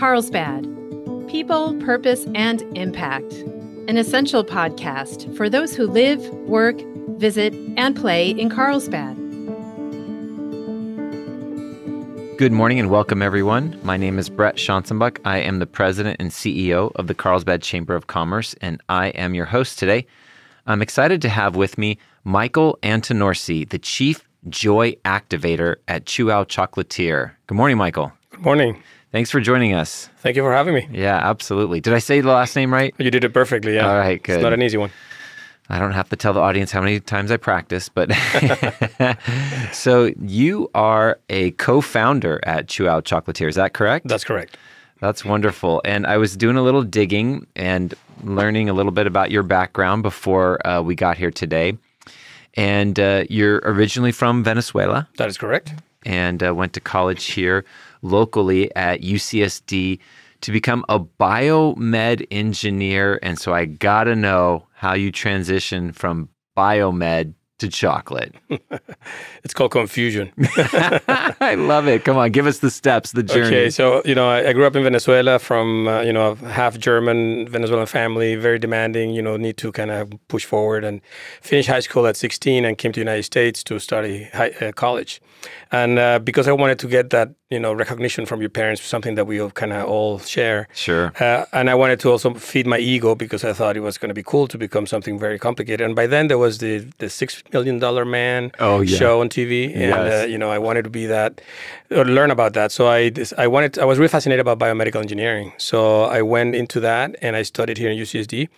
Carlsbad People, Purpose, and Impact, an essential podcast for those who live, work, visit, and play in Carlsbad. Good morning and welcome, everyone. My name is Brett Schanzenbach. I am the president and CEO of the Carlsbad Chamber of Commerce, and I am your host today. I'm excited to have with me Michael Antonorsi, the Chief Joy Activator at Chuao Chocolatier. Good morning, Michael. Good morning. Thanks for joining us. Thank you for having me. Yeah, absolutely. Did I say the last name right? You did it perfectly. Yeah. All right, good. It's not an easy one. I don't have to tell the audience how many times I practice, but so you are a co-founder at Chuao Chocolatier. Is that correct? That's correct. That's wonderful. And I was doing a little digging and learning a little bit about your background before uh, we got here today. And uh, you're originally from Venezuela That is correct. and uh, went to college here locally at UCSD to become a biomed engineer. And so I got to know how you transition from biomed to chocolate. It's called confusion. I love it. Come on, give us the steps, the journey. Okay, so you know, I, I grew up in Venezuela from uh, you know a half German Venezuelan family, very demanding. You know, need to kind of push forward and finish high school at 16, and came to the United States to study high, uh, college. And uh, because I wanted to get that you know recognition from your parents, something that we kind of all share. Sure. Uh, and I wanted to also feed my ego because I thought it was going to be cool to become something very complicated. And by then there was the the six million dollar man Oh, yeah. show on TV, and Yes. uh, you know I wanted to be that or learn about that. So I I wanted I was really fascinated about biomedical engineering. So I went into that and I studied here in UCSD,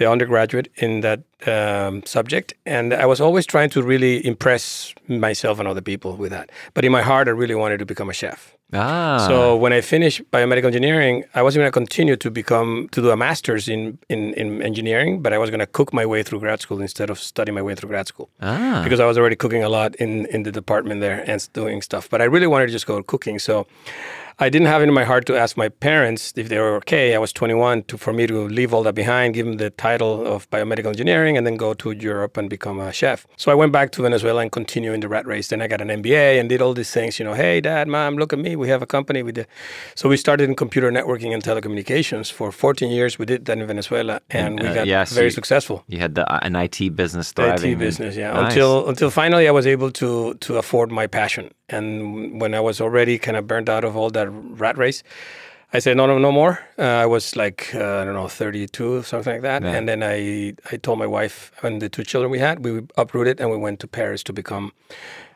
the undergraduate in that um, subject, and I was always trying to really impress myself and other people with that. But in my heart, I really wanted to become a chef. Ah. So when I finished biomedical engineering, I wasn't going to continue to become to do a master's in, in in engineering, but I was going to cook my way through grad school instead of studying my way through grad school ah. because I was already cooking a lot in in the department there and doing stuff. But I really wanted to just go cooking, so I didn't have it in my heart to ask my parents if they were okay. I was 21 to for me to leave all that behind, give them the title of biomedical engineering, and then go to Europe and become a chef. So I went back to Venezuela and continued in the rat race. Then I got an MBA and did all these things. You know, hey, dad, mom, look at me. We have a company. We did. So we started in computer networking and telecommunications for 14 years. We did that in Venezuela, and we uh, got yeah, so very you- successful. you had the uh, an IT business thriving. IT business, yeah. Nice. Until until finally I was able to to afford my passion. And when I was already kind of burned out of all that rat race, I said no, no, no more. Uh, I was like uh, I don't know, 32, something like that. Yeah. And then I I told my wife and the two children we had, we uprooted and we went to Paris to become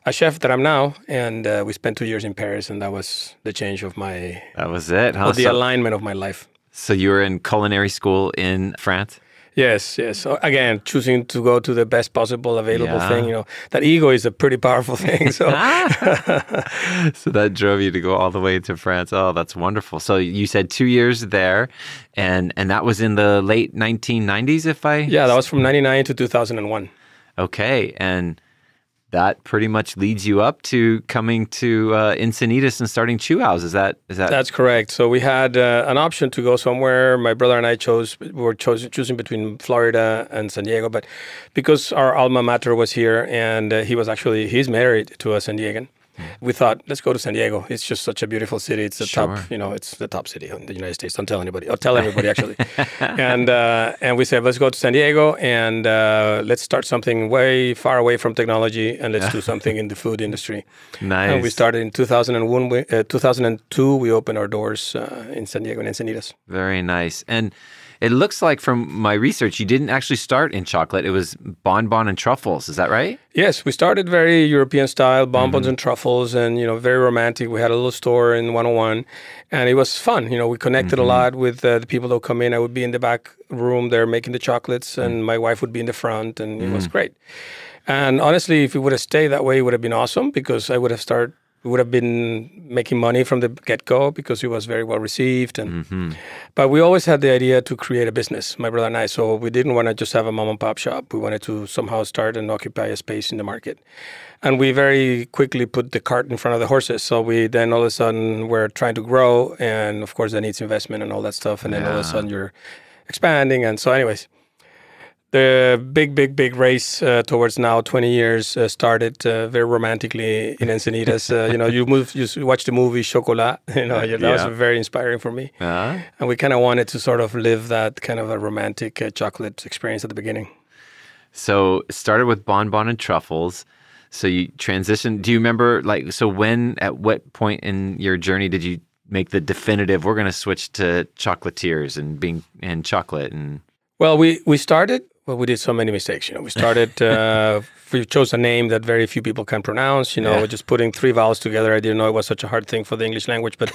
a chef that I'm now. And uh, we spent two years in Paris, and that was the change of my that was it, huh? of the So, alignment of my life. so you were in culinary school in France? Yes, yes. So again, choosing to go to the best possible available Yeah. thing, you know, that ego is a pretty powerful thing. So so that drove you to go all the way to France. Oh, that's wonderful. So you said two years there, and and that was in the late 1990s, if I yeah, that was from 99 to 2001. okay, and that pretty much leads you up to coming to uh, Encinitas and starting Chuao. Is that is that That's correct. So we had uh, an option to go somewhere. My brother and I chose we were choosing between Florida and San Diego, but because our alma mater was here and uh, he was actually he's married to a San Diegan. We thought let's go to San Diego. It's just such a beautiful city. It's the Sure. top, you know, it's the top city in the United States. Don't tell anybody. I'll tell everybody actually. and uh, and we said let's go to San Diego and uh, let's start something way far away from technology and let's do something in the food industry. nice? And we started in 2001. We, uh, 2002, we opened our doors uh, in San Diego and Encinitas. Very nice. And it looks like from my research, you didn't actually start in chocolate. It was bonbon and truffles. Is that right? Yes, we started very European style, bonbons mm-hmm. and truffles, and you know, very romantic. We had a little store in 101, and it was fun. You know, we connected a mm-hmm. lot with uh, the people that would come in. I would be in the back room there making the chocolates, mm. and my wife would be in the front, and it was mm-hmm. great. And honestly, if it would have stayed that way, it would have been awesome because I would have started. We would have been making money from the get go because it was very well received. And mm-hmm. but we always had the idea to create a business, my brother and I. So we didn't want to just have a mom and pop shop. We wanted to somehow start and occupy a space in the market. And we very quickly put the cart in front of the horses. So we then all of a sudden we're trying to grow, and of course that needs investment and all that stuff. And then all of a sudden you're expanding. And so, anyways, the big, big, big race uh, towards now 20 years uh, started uh, very romantically in Encinitas. Uh, you know, you move, you watch the movie Chocolat. You know, that Yeah. was very inspiring for me. Uh, And we kind of wanted to sort of live that kind of a romantic uh, chocolate experience at the beginning. so it started with bonbon and truffles. So you transitioned. Do you remember, like, so when, at what point in your journey did you make the definitive? We're going to switch to chocolatiers and being and chocolate and Well, we we started. Well, we did so many mistakes. You know, we started. Uh, we chose a name that very few people can pronounce. You know, Yeah. just putting three vowels together. I didn't know it was such a hard thing for the English language, but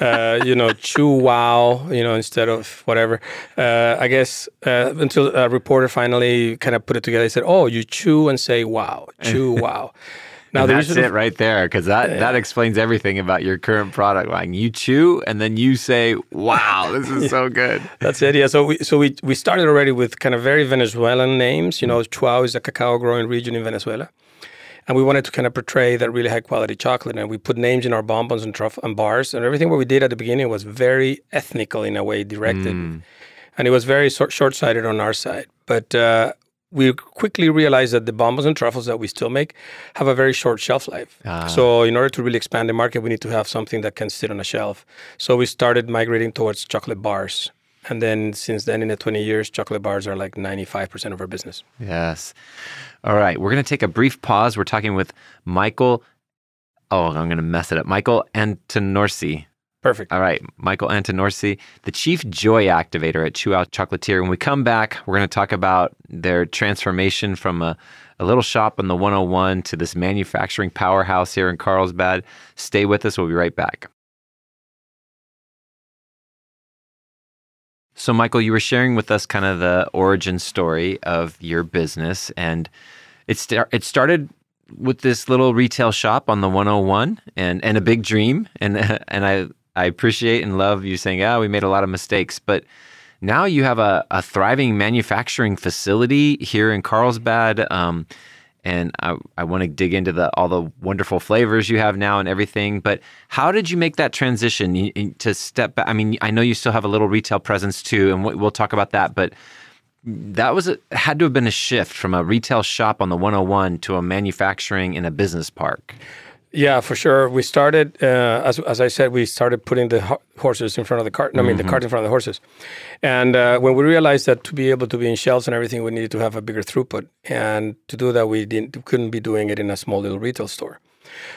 uh, you know, chew wow. You know, instead of whatever. Uh, I guess uh, until a reporter finally kind of put it together. He said, "Oh, you chew and say wow, chew wow." Now that's it right there, because that that explains everything about your current product line. You chew and then you say, "Wow, this is so good." That's it. Yeah. So we so we we started already with kind of very Venezuelan names. You know, Chuao is a cacao growing region in Venezuela, and we wanted to kind of portray that really high quality chocolate. And we put names in our bonbons and truff and bars, and everything what we did at the beginning was very ethnical in a way, directed, and it was very short sighted on our side. But uh, we quickly realized that the bonbons and truffles that we still make have a very short shelf life. Ah. So in order to really expand the market, we need to have something that can sit on a shelf. So we started migrating towards chocolate bars. And then since then, in the 20 years, chocolate bars are like 95% of our business. Yes. All right, we're going to take a brief pause. We're talking with Michael. Oh, I'm going to mess it up. Michael Antonorsi. Perfect. All right, Michael Antonorsi, the chief joy activator at Chuao Chocolatier. When we come back, we're going to talk about their transformation from a, a little shop on the 101 to this manufacturing powerhouse here in Carlsbad. Stay with us. We'll be right back. So, Michael, you were sharing with us kind of the origin story of your business, and it, it started with this little retail shop on the 101 and, and a big dream. And, and I, I appreciate and love you saying, yeah, we made a lot of mistakes. But now you have a, a thriving manufacturing facility here in Carlsbad. Um, and I, I want to dig into the all the wonderful flavors you have now and everything. But how did you make that transition to step back? I mean, I know you still have a little retail presence too, and we- we'll talk about that. But that was a, had to have been a shift from a retail shop on the 101 to a manufacturing in a business park. Yeah, for sure. We started, uh, as, as I said, we started putting the ho- horses in front of the cart. I mean, the cart in front of the horses. And uh, when we realized that to be able to be in shelves and everything, we needed to have a bigger throughput. And to do that, we didn't couldn't be doing it in a small little retail store.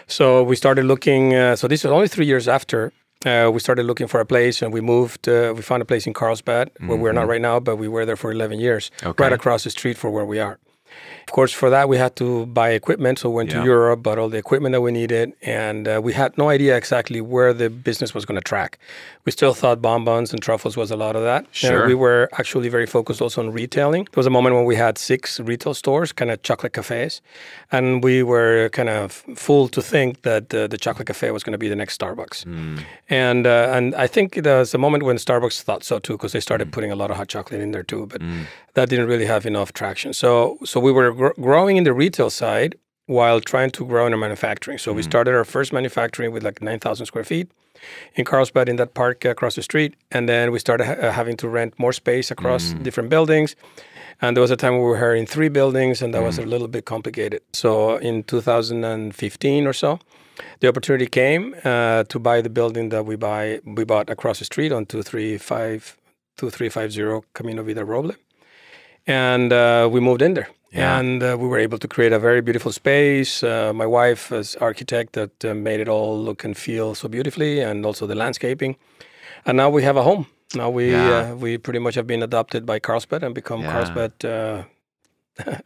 So we started looking. Uh, so this was only three years after. Uh, we started looking for a place, and we moved. Uh, we found a place in Carlsbad, where we're not right now, but we were there for 11 years, Okay. right across the street from where we are. Of course, for that we had to buy equipment, so we went Yeah. to Europe, bought all the equipment that we needed, and uh, we had no idea exactly where the business was going to track. We still thought bonbons and truffles was a lot of that. Sure. we were actually very focused also on retailing. There was a moment when we had six retail stores, kind of chocolate cafes, and we were kind of fooled to think that uh, the chocolate cafe was going to be the next Starbucks. And uh, and I think there was a moment when Starbucks thought so too, because they started putting a lot of hot chocolate in there too. But that didn't really have enough traction. So so we were gr- growing in the retail side while trying to grow in the manufacturing. So we started our first manufacturing with like nine thousand square feet in Carlsbad in that park across the street, and then we started ha- uh, having to rent more space across different buildings. And there was a time we were in three buildings, and that was a little bit complicated. So in 2015 or so, the opportunity came uh, to buy the building that we buy we bought across the street on 235 2350 Camino Vida Roble. And uh, we moved in there. Yeah. And uh, we were able to create a very beautiful space. Uh, my wife is architect that uh, made it all look and feel so beautifully, and also the landscaping. And now we have a home. Now we Yeah. uh, we pretty much have been adopted by Carlsbad and become Yeah. Carlsbad uh,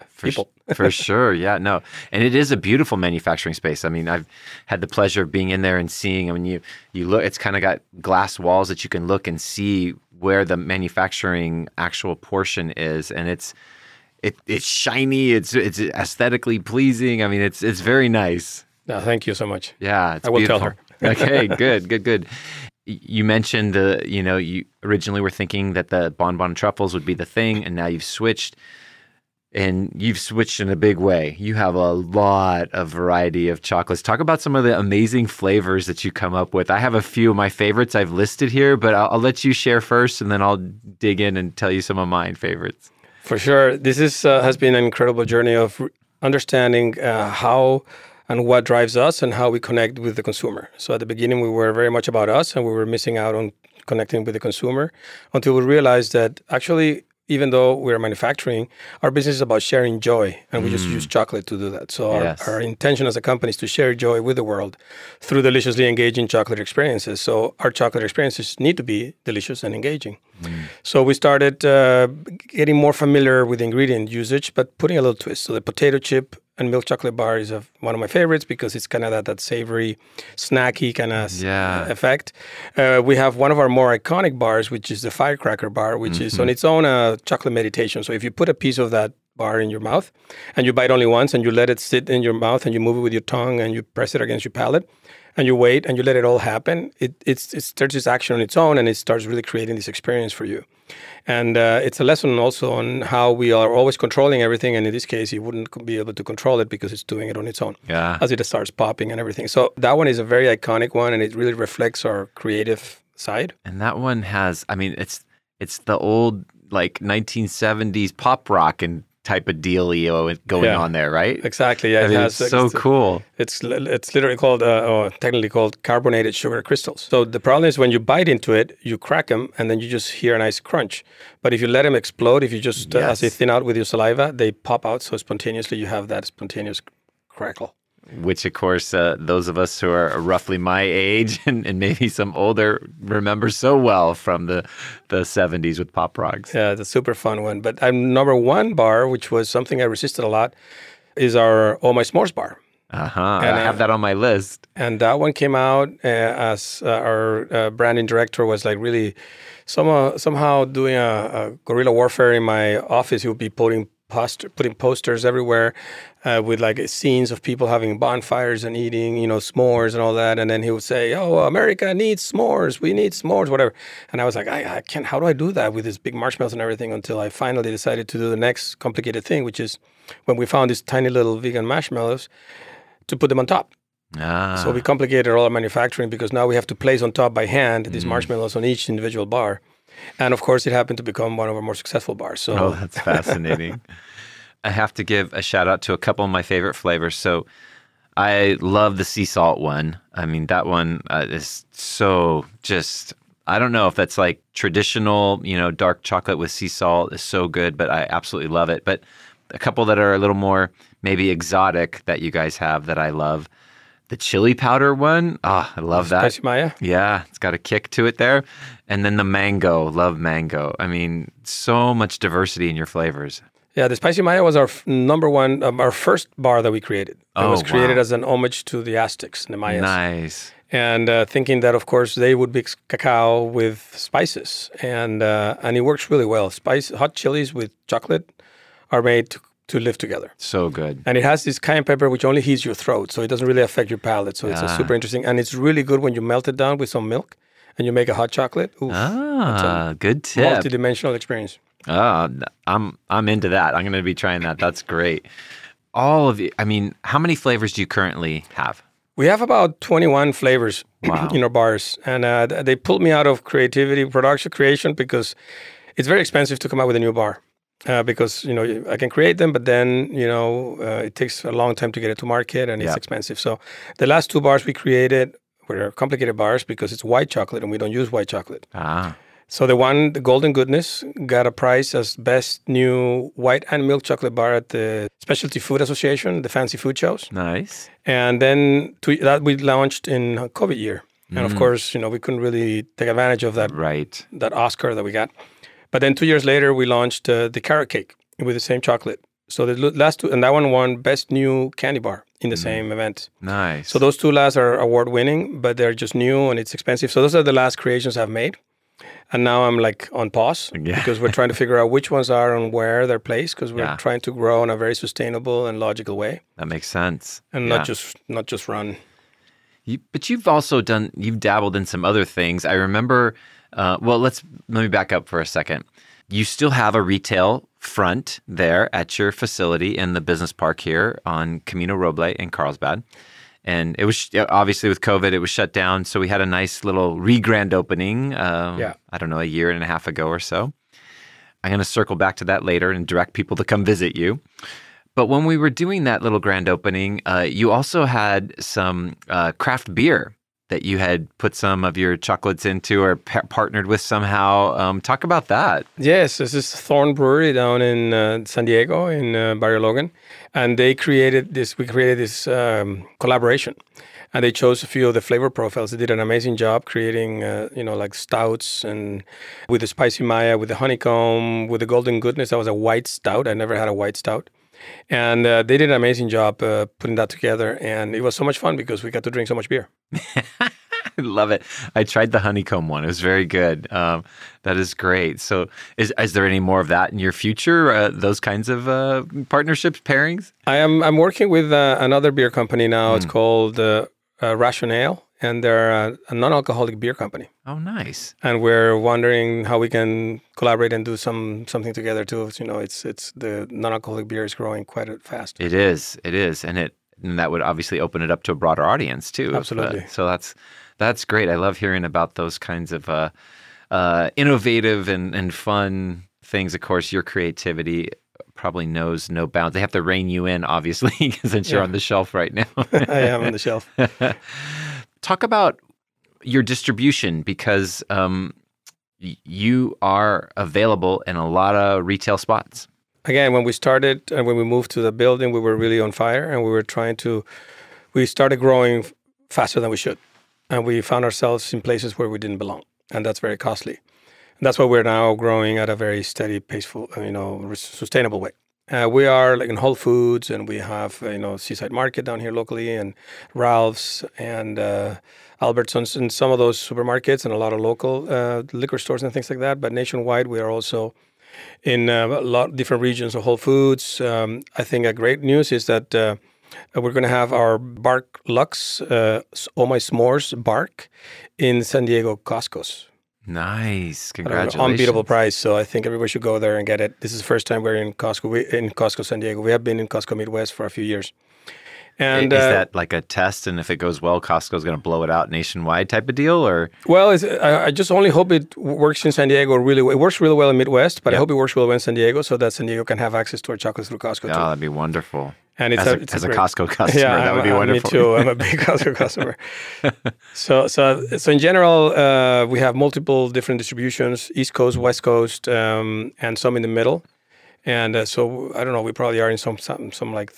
For, people. for sure. Yeah, no. And it is a beautiful manufacturing space. I mean, I've had the pleasure of being in there and seeing, I mean, you, you look, it's kind of got glass walls that you can look and see where the manufacturing actual portion is. And it's, it, it's shiny. It's, it's aesthetically pleasing. I mean, it's, it's very nice. No, thank you so much. Yeah, it's I will tell her. okay, good, good, good. You mentioned the, you know, you originally were thinking that the bonbon truffles would be the thing, and now you've switched, and you've switched in a big way. You have a lot of variety of chocolates. Talk about some of the amazing flavors that you come up with. I have a few of my favorites I've listed here, but I'll, I'll let you share first, and then I'll dig in and tell you some of mine favorites. For sure, this is uh, has been an incredible journey of understanding uh, how and what drives us and how we connect with the consumer. So at the beginning, we were very much about us, and we were missing out on connecting with the consumer until we realized that actually even though we're manufacturing, our business is about sharing joy, and we just use chocolate to do that. So Yes. our, our intention as a company is to share joy with the world through deliciously engaging chocolate experiences. So our chocolate experiences need to be delicious and engaging. So we started uh, getting more familiar with ingredient usage, but putting a little twist. So the potato chip and milk chocolate bar is a, one of my favorites because it's kind of that, that savory, snacky kind of Yeah. effect. Uh, we have one of our more iconic bars, which is the firecracker bar, which is on its own a chocolate meditation. So if you put a piece of that bar in your mouth and you bite only once and you let it sit in your mouth and you move it with your tongue and you press it against your palate and you wait and you let it all happen, it, it's, it starts its action on its own and it starts really creating this experience for you. And uh, it's a lesson also on how we are always controlling everything. And in this case, you wouldn't be able to control it because it's doing it on its own Yeah. as it starts popping and everything. So that one is a very iconic one, and it really reflects our creative side. And that one has, I mean, it's it's the old like 1970s pop rock and type of dealio going Yeah. on there, right? Exactly. Yeah, I it has. it's so it's, cool. It's it's literally called, uh, or technically called carbonated sugar crystals. So the problem is when you bite into it, you crack them, and then you just hear a nice crunch. But if you let them explode, if you just uh, as they thin out with your saliva, they pop out so spontaneously. You have that spontaneous crackle. Which, of course, uh, those of us who are roughly my age and, and maybe some older remember so well from the, the 70s with pop rocks. Yeah, the super fun one. But I'm number one bar, which was something I resisted a lot, is our Oh My S'mores bar. Uh huh. And, I have uh, that on my list. and that one came out uh, as uh, our uh, branding director was like really somehow somehow doing a, a guerrilla warfare in my office. He would be putting poster, putting posters everywhere uh, with like scenes of people having bonfires and eating, you know, s'mores and all that. And then he would say, "Oh, America needs s'mores. We need s'mores, whatever." And I was like, "I, I can't. How do I do that with these big marshmallows and everything?" Until I finally decided to do the next complicated thing, which is when we found these tiny little vegan marshmallows to put them on top. Ah, So we complicated all our manufacturing because now we have to place on top by hand these marshmallows on each individual bar. And of course, it happened to become one of our more successful bars. So Oh, that's fascinating. I have to give a shout out to a couple of my favorite flavors. So I love the sea salt one. I mean, that one uh, is so just. I don't know if that's like traditional, you know, dark chocolate with sea salt is so good, but I absolutely love it. But a couple that are a little more maybe exotic that you guys have that I love. The chili powder one, ah, I love that. Spicy Maya. Yeah, it's got a kick to it there. And then the mango, love mango. I mean, so much diversity in your flavors. Yeah, the Spicy Maya was our f- number one, um, our first bar that we created. It Oh, was created wow. as an homage to the Aztecs and the Mayas. Nice. and uh, thinking that of course they would mix cacao with spices and uh, and it works really well spice hot chilies with chocolate are made to, to live together So good. and it has this cayenne pepper which only heats your throat so it doesn't really affect your palate so it's a Ah. super interesting and it's really good when you melt it down with some milk and you make a hot chocolate Oof, Ah, good tip. multi-dimensional experience Ah, I'm I'm into that. I'm going to be trying that. That's great. All of you. I mean, how many flavors do you currently have? We have about 21 flavors Wow. in our bars, and uh, they pulled me out of creativity, production, creation because it's very expensive to come out with a new bar. Uh, because you know I can create them, but then you know uh, it takes a long time to get it to market, and it's Yeah. expensive. So the last two bars we created were complicated bars because it's white chocolate, and we don't use white chocolate. Ah, So the one, the Golden Goodness, got a prize as best new white and milk chocolate bar at the Specialty Food Association, the fancy food shows. nice. And then to, that we launched in COVID year. And Mm. of course, you know, we couldn't really take advantage of that Right. that Oscar that we got. But then two years later, we launched uh, the carrot cake with the same chocolate. So the last two, and that one won best new candy bar in the same event. Nice. So those two last are award winning, but they're just new and it's expensive. So those are the last creations I've made. And now I'm like on pause Yeah. because we're trying to figure out which ones are and where they're placed because we're Yeah. trying to grow in a very sustainable and logical way that makes sense. and Yeah. not just not just run. You, but you've also done, you've dabbled in some other things. I remember, uh, well, let's, let me back up for a second. You still have a retail front there at your facility in the business park here on Camino Roble in Carlsbad. And it was obviously with COVID, it was shut down. So we had a nice little re grand opening, um, Yeah. I don't know, a year and a half ago or so. I'm going to circle back to that later and direct people to come visit you. But when we were doing that little grand opening, uh, you also had some uh, craft beer that you had put some of your chocolates into or pa- partnered with somehow. Um, talk about that. Yes, this is Thorn Brewery down in uh, San Diego in uh, Barrio Logan, and they created this. We created this um, collaboration, and they chose a few of the flavor profiles. They did an amazing job creating, uh, you know, like stouts and with the spicy Maya, with the honeycomb, with the golden goodness. That was a white stout. I never had a white stout. And uh, they did an amazing job uh, putting that together. And it was so much fun because we got to drink so much beer. I love it. I tried the honeycomb one. It was very good. Um, that is great. So, is is there any more of that in your future? Uh, those kinds of uh, partnerships, pairings? I am. I'm working with uh, another beer company now. Mm. It's called uh, uh, Rationale, and they're a, a, non-alcoholic beer company. Oh, nice! And we're wondering how we can collaborate and do some something together too. You know, it's it's the non-alcoholic beer is growing quite fast. It is. It is, and it and that would obviously open it up to a broader audience too. Absolutely. But, so that's that's great. I love hearing about those kinds of uh, uh, innovative and, and fun things. Of course, your creativity probably knows no bounds. They have to rein you in, obviously, since you're on the shelf right now. I am on the shelf. Talk about your distribution because um, you are available in a lot of retail spots. Again, when we started and uh, when we moved to the building, we were really on fire and we were trying to, we started growing faster than we should and we found ourselves in places where we didn't belong, and that's very costly. And that's why we're now growing at a very steady, paceful, you know, sustainable way. Uh, we are like in Whole Foods, and we have uh, you know Seaside Market down here locally, and Ralph's and uh, Albertsons, and some of those supermarkets, and a lot of local uh, liquor stores and things like that. But nationwide, we are also in uh, a lot of different regions of Whole Foods. Um, I think a great news is that uh, we're going to have our Bark Lux, Oh My S'mores Bark in San Diego Costco's. Nice, congratulations! Unbeatable price. So I think everybody should go there and get it. This is the first time we're in Costco. We, in Costco San Diego. We have been in Costco Midwest for a few years. And is uh, that like a test? And if it goes well, Costco's going to blow it out nationwide type of deal, or? Well, I, I, just only hope it works in San Diego. Really, it works really well in Midwest, but yep. I hope it works really well in San Diego, so that San Diego can have access to our chocolates through Costco. Oh, too. that'd be wonderful. And it's as a, a, it's as a, Costco customer, yeah, that would be wonderful. Me too. I'm a big Costco customer. So, so, so in general, uh, we have multiple different distributions: East Coast, West Coast, um, and some in the middle. And uh, so, I don't know. We probably are in some some, some like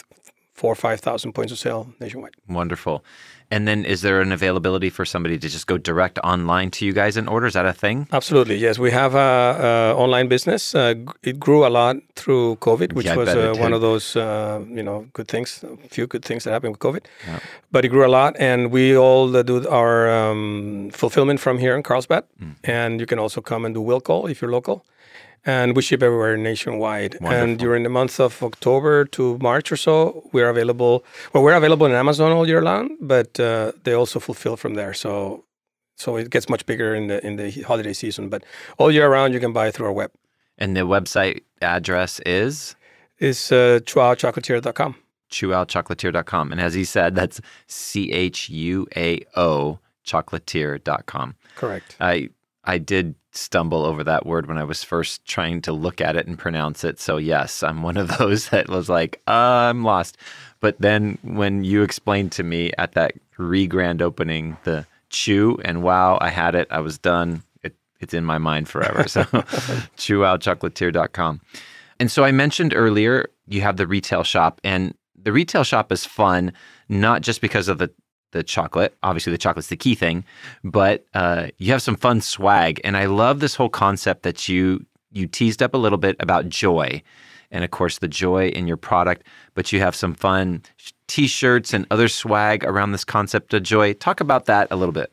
four or five thousand points of sale nationwide. Wonderful. And then, is there an availability for somebody to just go direct online to you guys and order? Is that a thing? Absolutely, yes. We have a, a online business. Uh, it grew a lot through COVID, which yeah, was uh, one of those uh, you know good things, a few good things that happened with COVID. Yeah. But it grew a lot, and we all do our um, fulfillment from here in Carlsbad. Mm. And you can also come and do will call if you're local and we ship everywhere nationwide. Wonderful. And during the month of October to March or so, we're available. Well, we're available in Amazon all year long, but uh, they also fulfill from there. So, so it gets much bigger in the in the holiday season. But all year round, you can buy through our web. And the website address is is uh, chuaochocolatier.com. Chuaochocolatier.com. And as he said, that's C H U A O chocolatier.com. Correct. I I did stumble over that word when I was first trying to look at it and pronounce it. So, yes, I'm one of those that was like, uh, I'm lost. But then when you explained to me at that re grand opening the chew, and wow, I had it, I was done. It, it's in my mind forever. So, chuaochocolatier.com. And so I mentioned earlier you have the retail shop, and the retail shop is fun, not just because of the the chocolate. Obviously, the chocolate's the key thing, but uh, you have some fun swag, and I love this whole concept that you you teased up a little bit about joy, and of course the joy in your product. But you have some fun T-shirts and other swag around this concept of joy. Talk about that a little bit.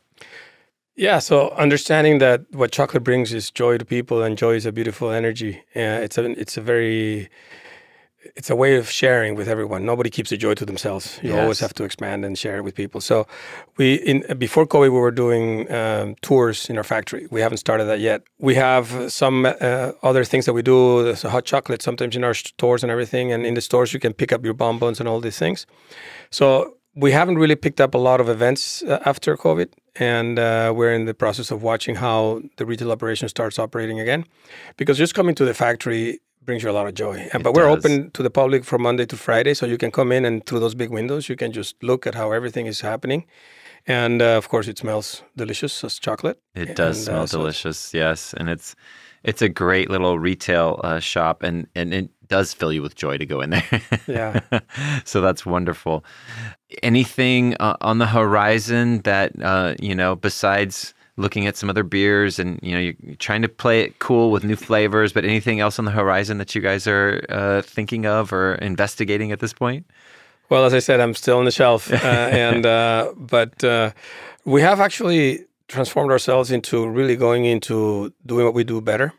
Yeah, so understanding that what chocolate brings is joy to people, and joy is a beautiful energy. Yeah, it's a it's a very it's a way of sharing with everyone. Nobody keeps the joy to themselves. You yes. always have to expand and share it with people. So, we in before COVID, we were doing um, tours in our factory. We haven't started that yet. We have some uh, other things that we do. There's a hot chocolate sometimes in our stores and everything. And in the stores, you can pick up your bonbons and all these things. So we haven't really picked up a lot of events uh, after COVID, and uh, we're in the process of watching how the retail operation starts operating again. Because just coming to the factory brings you a lot of joy. And, but we're does. open to the public from Monday to Friday, so you can come in and through those big windows, you can just look at how everything is happening. And uh, of course, it smells delicious as chocolate. It does And, smell uh, so delicious, yes, and it's it's a great little retail uh, shop, and and it does fill you with joy to go in there. Yeah. so that's wonderful. Anything uh, on the horizon that uh, you know besides looking at some other beers and you know you're, trying to play it cool with new flavors, but anything else on the horizon that you guys are uh, thinking of or investigating at this point? Well, as I said, I'm still on the shelf, uh, and uh, but uh, we have actually transformed ourselves into really going into doing what we do better.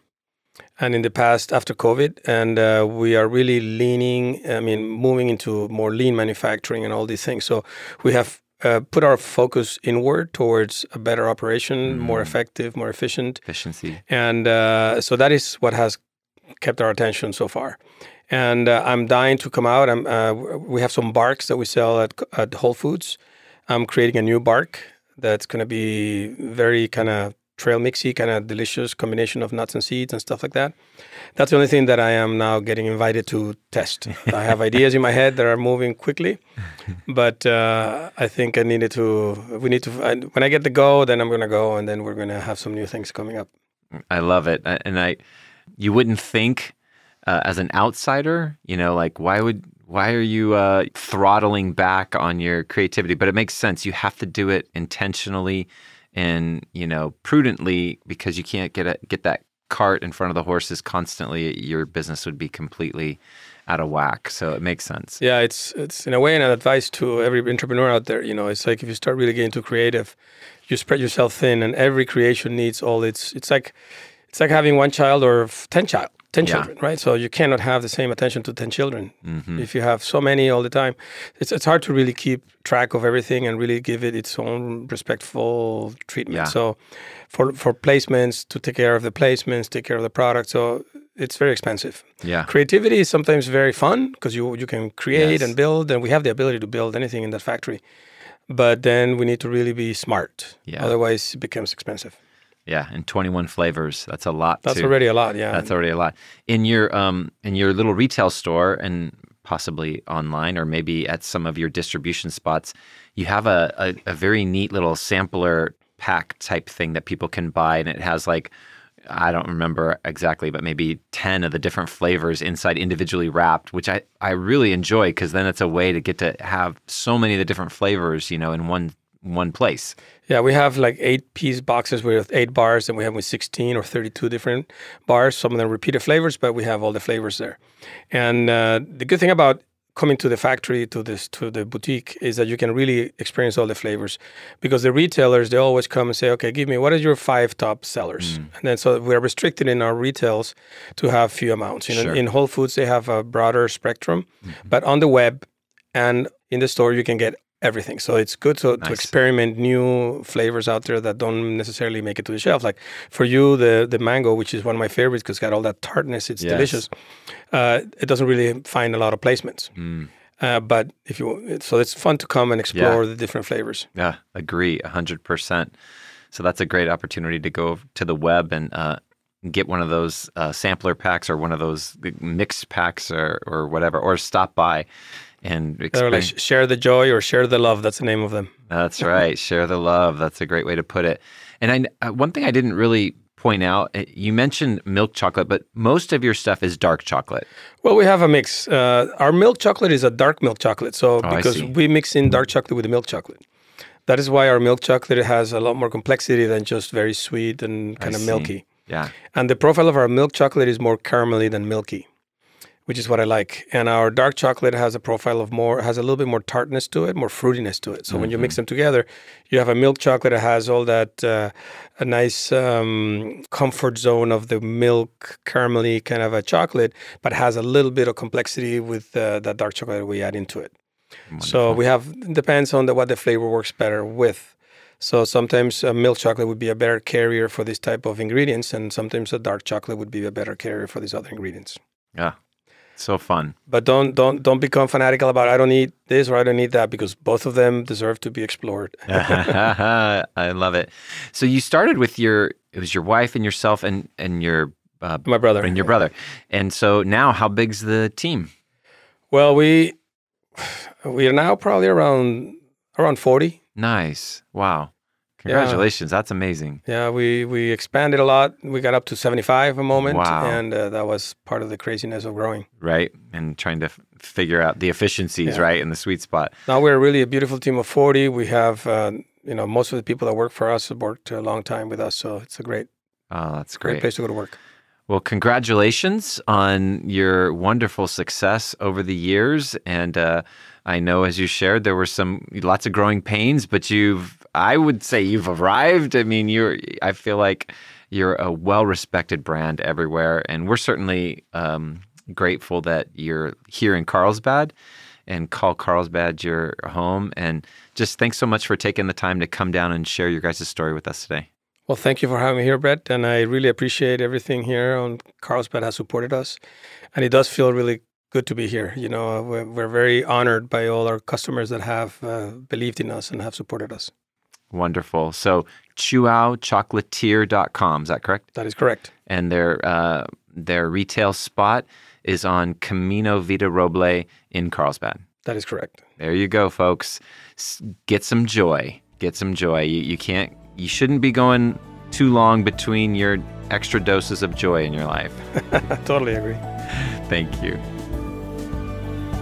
And in the past, after COVID, and uh, we are really leaning. I mean, moving into more lean manufacturing and all these things. So we have uh, put our focus inward towards a better operation, more effective, more efficient. Efficiency. And uh, so that is what has kept our attention so far. And uh, I'm dying to come out. I'm, uh, we have some barks that we sell at, at Whole Foods. I'm creating a new bark that's going to be very kind of trail mixy, kind of delicious combination of nuts and seeds and stuff like that. That's the only thing that I am now getting invited to test. I have ideas in my head that are moving quickly, but uh, I think I needed to. We need to. When I get the go, then I'm going to go, and then we're going to have some new things coming up. I love it, and I, you wouldn't think uh, as an outsider, you know, like why would why are you uh, throttling back on your creativity? But it makes sense. You have to do it intentionally and you know prudently because you can't get a, get that cart in front of the horses constantly. Your business would be completely out of whack. So it makes sense. Yeah, it's it's in a way an advice to every entrepreneur out there. You know, it's like if you start really getting too creative, you spread yourself thin, and every creation needs all its. It's like it's like having one child or ten child, ten Yeah. children, right? So you cannot have the same attention to ten children Mm-hmm. if you have so many all the time. It's it's hard to really keep track of everything and really give it its own respectful treatment. Yeah. So for for placements to take care of the placements, take care of the product, so it's very expensive Yeah. creativity is sometimes very fun because you you can create Yes. and build and we have the ability to build anything in that factory but then we need to really be smart Yeah. otherwise it becomes expensive Yeah, and 21 flavors. That's a lot. that's already a lot yeah That's already a lot. In your um in your little retail store and possibly online or maybe at some of your distribution spots, you have a, a, a very neat little sampler pack type thing that people can buy and it has like I don't remember exactly, but maybe 10 of the different flavors inside individually wrapped, which I, I really enjoy because then it's a way to get to have so many of the different flavors, you know, in one one place. yeah we have like eight piece boxes with eight bars and we have with 16 or 32 different bars. Some of them repeated flavors but we have all the flavors there. And uh, the good thing about coming to the factory to this to the boutique is that you can really experience all the flavors. Because the retailers they always come and say okay give me what are your five top sellers? And then so we're restricted in our retails to have few amounts. You know Sure. in whole foods they have a broader spectrum but on the web and in the store you can get everything so it's good to, to experiment new flavors out there that don't necessarily make it to the shelf like for you the the mango which is one of my favorites because it's got all that tartness it's Yes. delicious uh, it doesn't really find a lot of placements Mm. uh, but if you so it's fun to come and explore the different flavors Yeah, agree, hundred percent. So that's a great opportunity to go to the web and uh, get one of those uh, sampler packs or one of those mixed packs or or whatever, or stop by and like sh- share the joy or share the love that's the name of them That's right. Share the love. That's a great way to put it. And I, uh, one thing I didn't really point out, uh, you mentioned milk chocolate, but most of your stuff is dark chocolate. Well, we have a mix. Uh, our milk chocolate is a dark milk chocolate. So Oh, because we mix in dark chocolate with the milk chocolate. That is why our milk chocolate has a lot more complexity than just very sweet and kind of see. milky. Yeah. And the profile of our milk chocolate is more caramelly than milky, which is what I like. And our dark chocolate has a profile of more, has a little bit more tartness to it, more fruitiness to it. So when you mix them together, you have a milk chocolate that has all that, uh, a nice um, comfort zone of the milk, caramelly kind of a chocolate, but has a little bit of complexity with uh, that dark chocolate that we add into it. So we have depends on the, what the flavor works better with. So sometimes a milk chocolate would be a better carrier for this type of ingredients, and sometimes a dark chocolate would be a better carrier for these other ingredients. Yeah. So fun. But don't don't don't become fanatical about I don't need this or I don't need that because both of them deserve to be explored. I love it. So you started with your it was your wife and yourself and and your uh, My brother. and your brother. And so now how big's the team? Well, we we are now probably around around 40. Nice. Wow. Congratulations. That's amazing. Yeah, we we expanded a lot. We got up to 75 a moment Wow. and uh, that was part of the craziness of growing. Right? And trying to f- figure out the efficiencies, Yeah. right? in the sweet spot. Now we're really a beautiful team of 40. We have uh, you know most of the people that work for us have worked a long time with us, so it's a great Oh, that's great great. place to go to work. Well, congratulations on your wonderful success over the years. And uh, I know, as you shared, there were some lots of growing pains, but you've, I would say, you've arrived. I mean, you're, I feel like you're a well-respected brand everywhere, and we're certainly um, grateful that you're here in Carlsbad and call Carlsbad your home. And just thanks so much for taking the time to come down and share your guys' story with us today. Well, thank you for having me here, Brett, and I really appreciate everything here on Carlsbad has supported us, and it does feel really good to be here. You know, we're, we're very honored by all our customers that have uh, believed in us and have supported us. Wonderful. So, chuaochocolatier.com, is that correct? That is correct. and their uh, their retail spot is on Camino Vida Roble in Carlsbad. That is correct. There you go, folks. Get some joy. Get some joy. You, you can't. You shouldn't be going too long between your extra doses of joy in your life. Totally agree. Thank you.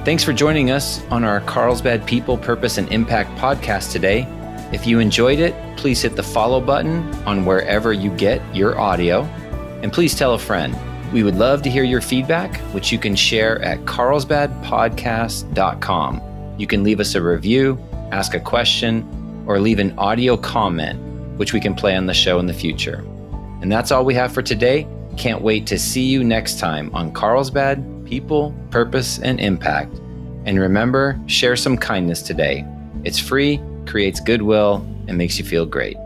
Thanks for joining us on our Carlsbad People, Purpose, and Impact podcast today. If you enjoyed it, please hit the follow button on wherever you get your audio. And please tell a friend. We would love to hear your feedback, which you can share at carlsbadpodcast.com. You can leave us a review, ask a question, or leave an audio comment, which we can play on the show in the future. And that's all we have for today. Can't wait to see you next time on Carlsbad People, Purpose, and Impact. And remember, share some kindness today. It's free, creates goodwill, and makes you feel great.